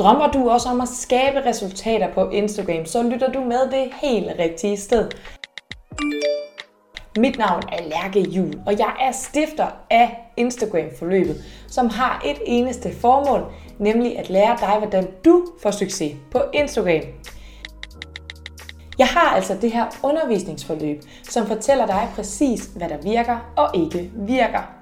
Drømmer du også om at skabe resultater på Instagram, så lytter du med det helt rigtige sted. Mit navn er Lærke Jul, og jeg er stifter af Instagram-forløbet, som har et eneste formål, nemlig at lære dig, hvordan du får succes på Instagram. Jeg har altså det her undervisningsforløb, som fortæller dig præcis, hvad der virker og ikke virker.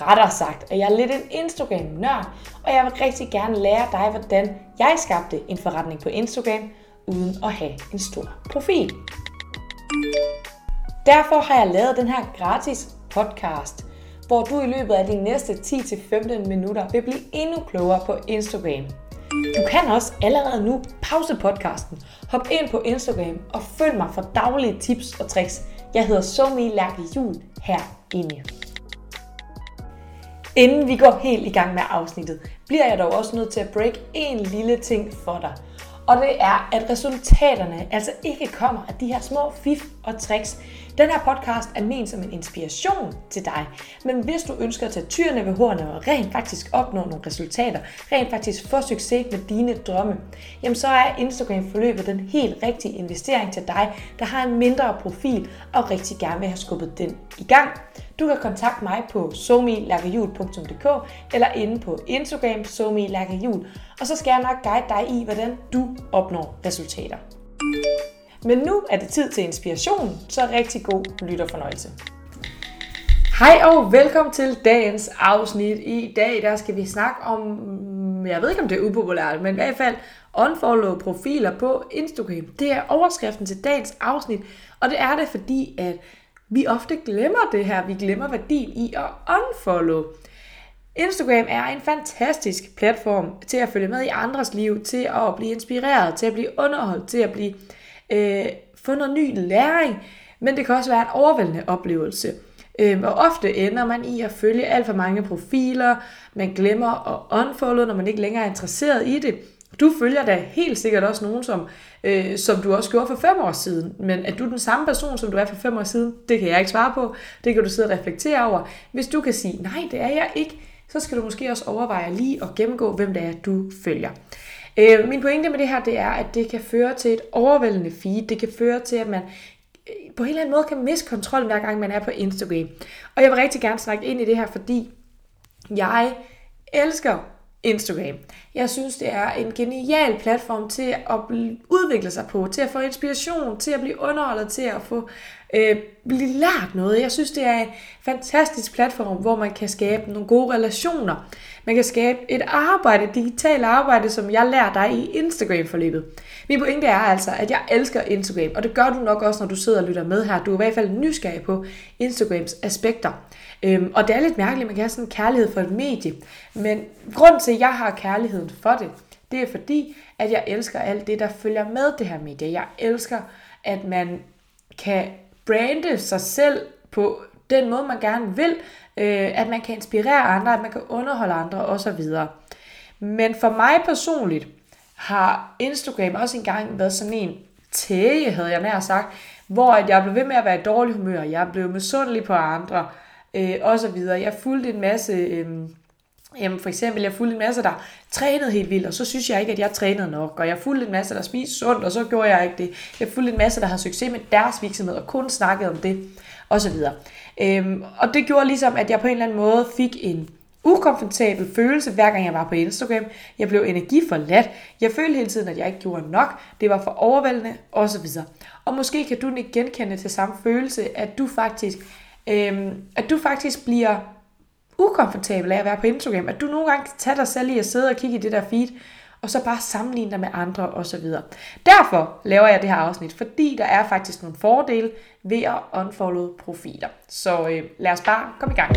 Rettere sagt at jeg er lidt en Instagram-nørd, og jeg vil rigtig gerne lære dig, hvordan jeg skabte en forretning på Instagram, uden at have en stor profil. Derfor har jeg lavet den her gratis podcast, hvor du i løbet af de næste 10-15 minutter vil blive endnu klogere på Instagram. Du kan også allerede nu pause podcasten, hop ind på Instagram og følg mig for daglige tips og tricks. Jeg hedder Somi Lærke Jul herinde. Inden vi går helt i gang med afsnittet, bliver jeg dog også nødt til at break en lille ting for dig. Og det er, at resultaterne altså ikke kommer af de her små fif og tricks. Den her podcast er ment som en inspiration til dig. Men hvis du ønsker at tage tyrene ved hornene og rent faktisk opnå nogle resultater, rent faktisk få succes med dine drømme, jamen så er Instagram forløbet den helt rigtige investering til dig, der har en mindre profil og rigtig gerne vil have skubbet den i gang. Du kan kontakte mig på somilakkerhjul.dk eller inde på Instagram somilakkerhjul, og så skal jeg nok guide dig i, hvordan du opnår resultater. Men nu er det tid til inspiration, så rigtig god lytterfornøjelse. Hej og velkommen til dagens afsnit. I dag der skal vi snakke om, mm, jeg ved ikke om det er upopulært, men i hvert fald unfollow profiler på Instagram. Det er overskriften til dagens afsnit, og det er det fordi, at vi ofte glemmer det her. Vi glemmer værdien i at unfollow. Instagram er en fantastisk platform til at følge med i andres liv, til at blive inspireret, til at blive underholdt, til at blive øh, få noget ny læring, men det kan også være en overvældende oplevelse. Øh, og ofte ender man i at følge alt for mange profiler, man glemmer at unfollow, når man ikke længere er interesseret i det. Du følger da helt sikkert også nogen, som, øh, som du også gjorde for fem år siden. Men er du den samme person, som du er for fem år siden? Det kan jeg ikke svare på. Det kan du sidde og reflektere over. Hvis du kan sige, nej, det er jeg ikke, så skal du måske også overveje lige at gennemgå, hvem det er, du følger. Øh, min pointe med det her, det er, at det kan føre til et overvældende feed. Det kan føre til, at man øh, på en eller anden måde kan miste kontrollen, hver gang man er på Instagram. Og jeg vil rigtig gerne snakke ind i det her, fordi jeg elsker Instagram. Jeg synes, det er en genial platform til at udvikle sig på, til at få inspiration, til at blive underholdet, til at få øh, blive lært noget. Jeg synes, det er en fantastisk platform, hvor man kan skabe nogle gode relationer. Man kan skabe et arbejde, et digitalt arbejde, som jeg lærer dig i Instagram-forløbet. Min pointe er altså, at jeg elsker Instagram, og det gør du nok også, når du sidder og lytter med her. Du er i hvert fald nysgerrig på Instagrams aspekter. Øhm, og det er lidt mærkeligt, at man kan have sådan en kærlighed for et medie. Men grund til, at jeg har kærligheden for det, det er fordi, at jeg elsker alt det, der følger med det her medie. Jeg elsker, at man kan brande sig selv på den måde, man gerne vil, øh, at man kan inspirere andre, at man kan underholde andre osv. Men for mig personligt har Instagram også engang været sådan en tæge, havde jeg nær sagt, hvor at jeg blev ved med at være i dårlig humør, jeg blev misundelig på andre, øh, og så videre. Jeg fulgte en masse, øh, jamen for eksempel, jeg fulgte en masse, der trænede helt vildt, og så synes jeg ikke, at jeg trænede nok, og jeg fulgte en masse, der spiste sundt, og så gjorde jeg ikke det. Jeg fulgte en masse, der havde succes med deres virksomhed, og kun snakkede om det, og så videre. Øhm, og det gjorde ligesom, at jeg på en eller anden måde fik en ukomfortabel følelse, hver gang jeg var på Instagram. Jeg blev energiforladt. Jeg følte hele tiden, at jeg ikke gjorde nok. Det var for overvældende, osv. Og måske kan du ikke genkende til samme følelse, at du faktisk øhm, at du faktisk bliver ukomfortabel af at være på Instagram. At du nogle gange kan tage dig selv i at sidde og kigge i det der feed, og så bare sammenligne dig med andre osv. Derfor laver jeg det her afsnit, fordi der er faktisk nogle fordele ved at unfollow profiler. Så øh, lad os bare komme i gang.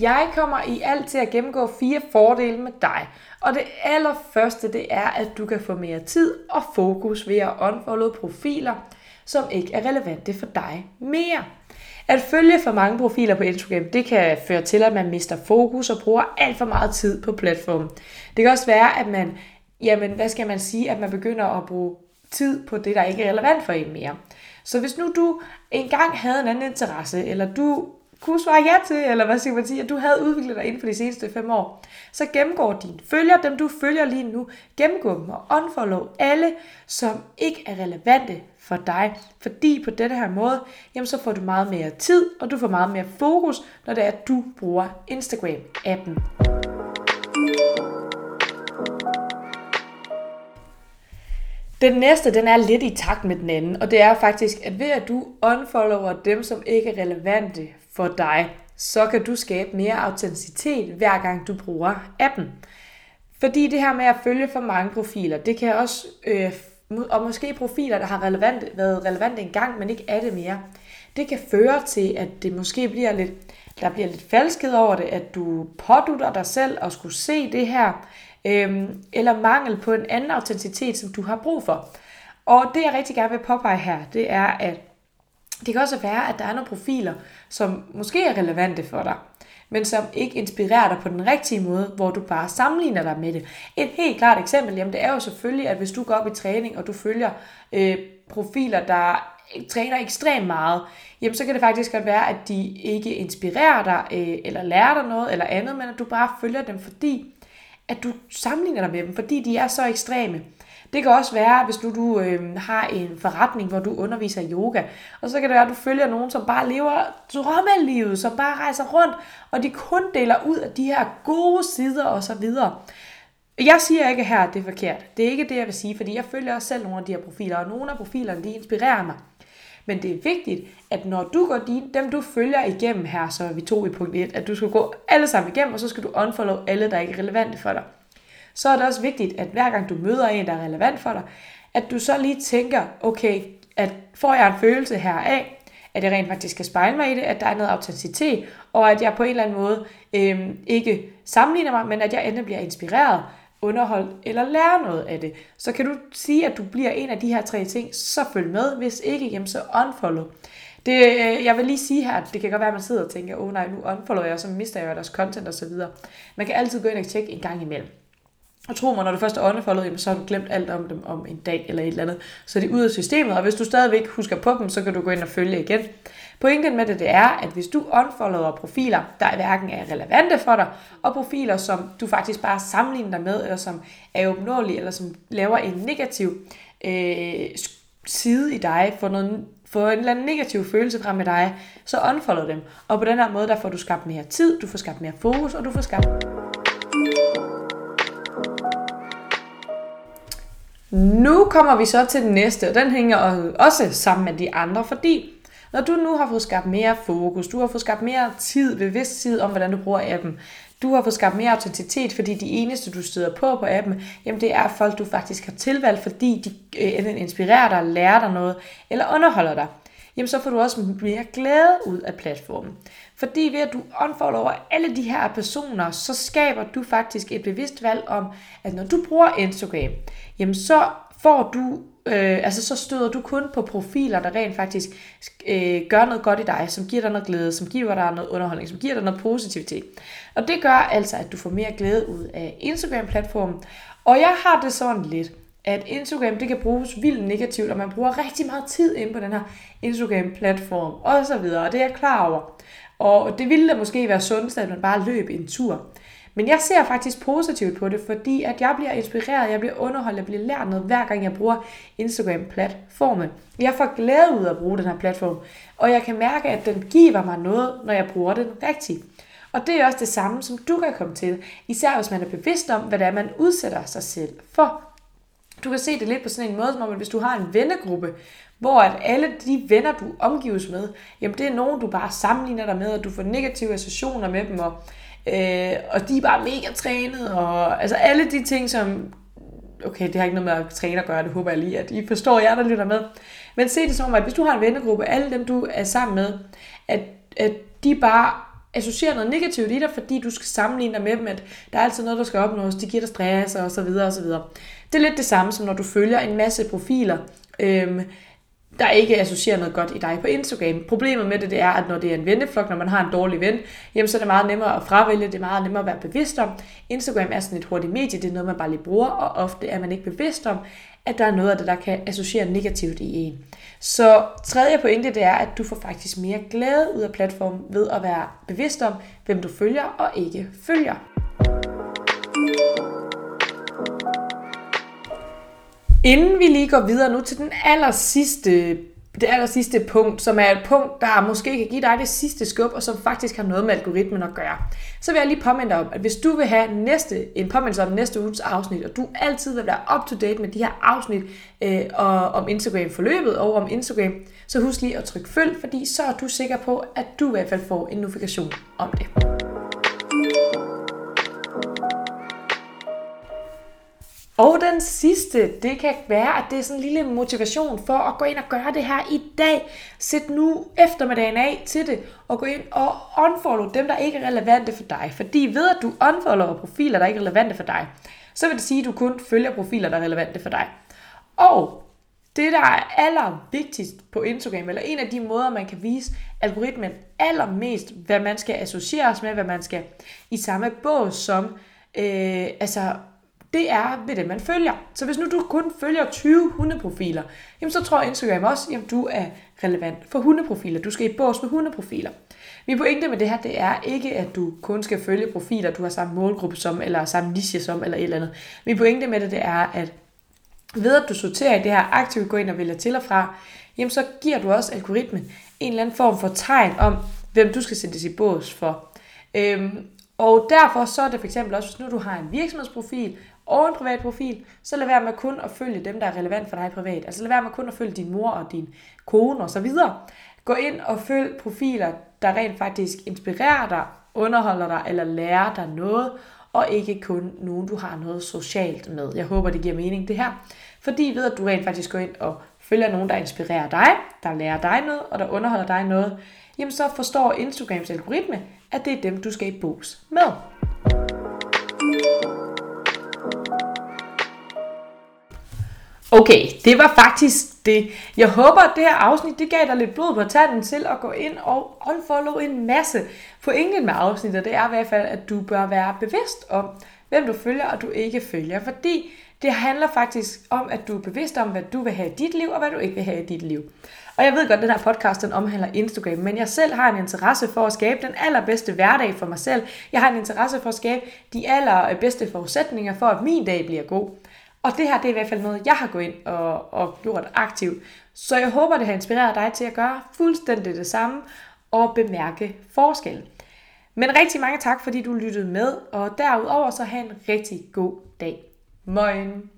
Jeg kommer i alt til at gennemgå fire fordele med dig. Og det allerførste, det er, at du kan få mere tid og fokus ved at unfollow profiler, som ikke er relevante for dig mere. At følge for mange profiler på Instagram, det kan føre til, at man mister fokus og bruger alt for meget tid på platformen. Det kan også være, at man, jamen hvad skal man sige, at man begynder at bruge tid på det, der ikke er relevant for en mere. Så hvis nu du engang havde en anden interesse, eller du kunne svare ja til, eller hvad skal man sige, at du havde udviklet dig inden for de seneste fem år, så gennemgår dine følger, dem du følger lige nu, gennemgå dem og unfollow alle, som ikke er relevante for dig. Fordi på denne her måde, jamen så får du meget mere tid, og du får meget mere fokus, når det er, at du bruger Instagram-appen. Den næste, den er lidt i takt med den anden, og det er faktisk, at ved at du unfollower dem, som ikke er relevante for dig, så kan du skabe mere autenticitet, hver gang du bruger appen. Fordi det her med at følge for mange profiler, det kan også, øh, og måske profiler, der har relevant, været relevante engang, men ikke er det mere, det kan føre til, at det måske bliver lidt, der bliver lidt falskhed over det, at du pådutter dig selv at skulle se det her, øhm, eller mangel på en anden autenticitet, som du har brug for. Og det jeg rigtig gerne vil påpege her, det er, at det kan også være, at der er nogle profiler, som måske er relevante for dig, men som ikke inspirerer dig på den rigtige måde, hvor du bare sammenligner dig med det. Et helt klart eksempel, jamen det er jo selvfølgelig, at hvis du går op i træning, og du følger øh, profiler, der træner ekstremt meget, jamen så kan det faktisk godt være, at de ikke inspirerer dig, øh, eller lærer dig noget, eller andet, men at du bare følger dem, fordi at du sammenligner dig med dem, fordi de er så ekstreme. Det kan også være, hvis nu du øh, har en forretning, hvor du underviser yoga, og så kan det være, at du følger nogen, som bare lever drømmelivet, som bare rejser rundt, og de kun deler ud af de her gode sider og så videre. Jeg siger ikke her, at det er forkert. Det er ikke det, jeg vil sige, fordi jeg følger også selv nogle af de her profiler, og nogle af profilerne, de inspirerer mig. Men det er vigtigt, at når du går dine, dem du følger igennem her, så er vi to i punkt 1, at du skal gå alle sammen igennem, og så skal du unfollow alle, der ikke er relevante for dig. Så er det også vigtigt, at hver gang du møder en, der er relevant for dig, at du så lige tænker, okay, at får jeg en følelse her af, at jeg rent faktisk skal spejle mig i det, at der er noget autenticitet, og at jeg på en eller anden måde øh, ikke sammenligner mig, men at jeg enten bliver inspireret, underholdt eller lære noget af det. Så kan du sige, at du bliver en af de her tre ting, så følg med. Hvis ikke, jamen så unfollow. Det, øh, jeg vil lige sige her, at det kan godt være, at man sidder og tænker, åh oh, nej, nu unfollower jeg, så mister jeg deres content osv. Man kan altid gå ind og tjekke en gang imellem. Og tro mig, når du først er unfollowet, så har du glemt alt om dem om en dag eller et eller andet. Så de er ude af systemet, og hvis du stadigvæk husker på dem, så kan du gå ind og følge igen. Pointen med det, det er, at hvis du unfollower profiler, der hverken er relevante for dig, og profiler, som du faktisk bare sammenligner dig med, eller som er opnåelige, eller som laver en negativ øh, side i dig, får, noget, får en eller anden negativ følelse frem med dig, så unfollow dem. Og på den her måde, der får du skabt mere tid, du får skabt mere fokus, og du får skabt Nu kommer vi så til den næste, og den hænger også sammen med de andre, fordi når du nu har fået skabt mere fokus, du har fået skabt mere tid, bevidsthed om, hvordan du bruger appen, du har fået skabt mere autenticitet, fordi de eneste, du støder på på appen, jamen det er folk, du faktisk har tilvalgt, fordi de øh, enten inspirerer dig, lærer dig noget, eller underholder dig. Jamen så får du også mere glæde ud af platformen. Fordi ved at du unfollower alle de her personer, så skaber du faktisk et bevidst valg om, at når du bruger Instagram, jamen så får du øh, altså så støder du kun på profiler, der rent faktisk øh, gør noget godt i dig, som giver dig noget glæde, som giver dig noget underholdning, som giver dig noget positivitet. Og det gør altså, at du får mere glæde ud af Instagram-platformen. Og jeg har det sådan lidt, at Instagram det kan bruges vildt negativt, og man bruger rigtig meget tid inde på den her Instagram-platform og så videre, og det er jeg klar over. Og det ville da måske være sundest, at man bare løb en tur. Men jeg ser faktisk positivt på det, fordi at jeg bliver inspireret, jeg bliver underholdt, jeg bliver lært noget, hver gang jeg bruger Instagram-platformen. Jeg får glæde ud af at bruge den her platform, og jeg kan mærke, at den giver mig noget, når jeg bruger den rigtigt. Og det er også det samme, som du kan komme til, især hvis man er bevidst om, hvad det er, man udsætter sig selv for. Du kan se det lidt på sådan en måde, som om at hvis du har en vennegruppe, hvor at alle de venner, du omgives med, jamen det er nogen, du bare sammenligner dig med, og du får negative associationer med dem, og Øh, og de er bare mega trænet, og altså alle de ting, som... Okay, det har ikke noget med at træne at gøre, det håber jeg lige, at I forstår, jer der lytter med. Men se det som, at hvis du har en vennegruppe, alle dem du er sammen med, at, at de bare associerer noget negativt i dig, fordi du skal sammenligne dig med dem, at der er altid noget, der skal opnås, de giver dig stress og så videre og så videre. Det er lidt det samme, som når du følger en masse profiler, øhm, der ikke associerer noget godt i dig på Instagram. Problemet med det, det er, at når det er en venneflok, når man har en dårlig ven, jamen så er det meget nemmere at fravælge, det er meget nemmere at være bevidst om. Instagram er sådan et hurtigt medie, det er noget, man bare lige bruger, og ofte er man ikke bevidst om, at der er noget af det, der kan associere negativt i en. Så tredje pointe, det er, at du får faktisk mere glæde ud af platformen ved at være bevidst om, hvem du følger og ikke følger. Inden vi lige går videre nu til den aller sidste det aller sidste punkt, som er et punkt, der måske kan give dig det sidste skub, og som faktisk har noget med algoritmen at gøre. Så vil jeg lige påminde dig om, at hvis du vil have næste, en påmindelse om næste uges afsnit, og du altid vil være up to date med de her afsnit øh, og om Instagram forløbet og om Instagram, så husk lige at trykke følg, fordi så er du sikker på, at du i hvert fald får en notifikation om det. Den sidste, det kan være, at det er sådan en lille motivation for at gå ind og gøre det her i dag. Sæt nu eftermiddagen af til det, og gå ind og unfollow dem, der ikke er relevante for dig. Fordi ved at du unfollower profiler, der ikke er relevante for dig, så vil det sige, at du kun følger profiler, der er relevante for dig. Og det, der er allervigtigst på Instagram, eller en af de måder, man kan vise algoritmen allermest, hvad man skal associeres med, hvad man skal i samme bås som, øh, altså det er ved det, man følger. Så hvis nu du kun følger 20 hundeprofiler, jamen så tror Instagram også, at du er relevant for hundeprofiler. Du skal i bås med hundeprofiler. Min pointe med det her, det er ikke, at du kun skal følge profiler, du har samme målgruppe som, eller samme niche som, eller et eller andet. Min pointe med det, det er, at ved at du sorterer i det her aktivt, gå ind og vælger til og fra, jamen så giver du også algoritmen en eller anden form for tegn om, hvem du skal sættes i bås for. Øhm, og derfor så er det for eksempel også, hvis nu du har en virksomhedsprofil, og en privat profil, så lad være med kun at følge dem, der er relevant for dig privat. Altså lad være med kun at følge din mor og din kone og så videre. Gå ind og følg profiler, der rent faktisk inspirerer dig, underholder dig eller lærer dig noget, og ikke kun nogen, du har noget socialt med. Jeg håber, det giver mening det her. Fordi ved at du rent faktisk går ind og følger nogen, der inspirerer dig, der lærer dig noget, og der underholder dig noget, jamen så forstår Instagrams algoritme, at det er dem, du skal i bos med. Okay, det var faktisk det. Jeg håber, at det her afsnit det gav dig lidt blod på tanden til at gå ind og unfollow en masse. Pointen med afsnittet, det er i hvert fald, at du bør være bevidst om, hvem du følger og du ikke følger. Fordi det handler faktisk om, at du er bevidst om, hvad du vil have i dit liv og hvad du ikke vil have i dit liv. Og jeg ved godt, at den her podcast den omhandler Instagram, men jeg selv har en interesse for at skabe den allerbedste hverdag for mig selv. Jeg har en interesse for at skabe de allerbedste forudsætninger for, at min dag bliver god. Og det her det er i hvert fald noget, jeg har gået ind og, og gjort aktivt. Så jeg håber, det har inspireret dig til at gøre fuldstændig det samme og bemærke forskel. Men rigtig mange tak, fordi du lyttede med, og derudover så have en rigtig god dag. Moin!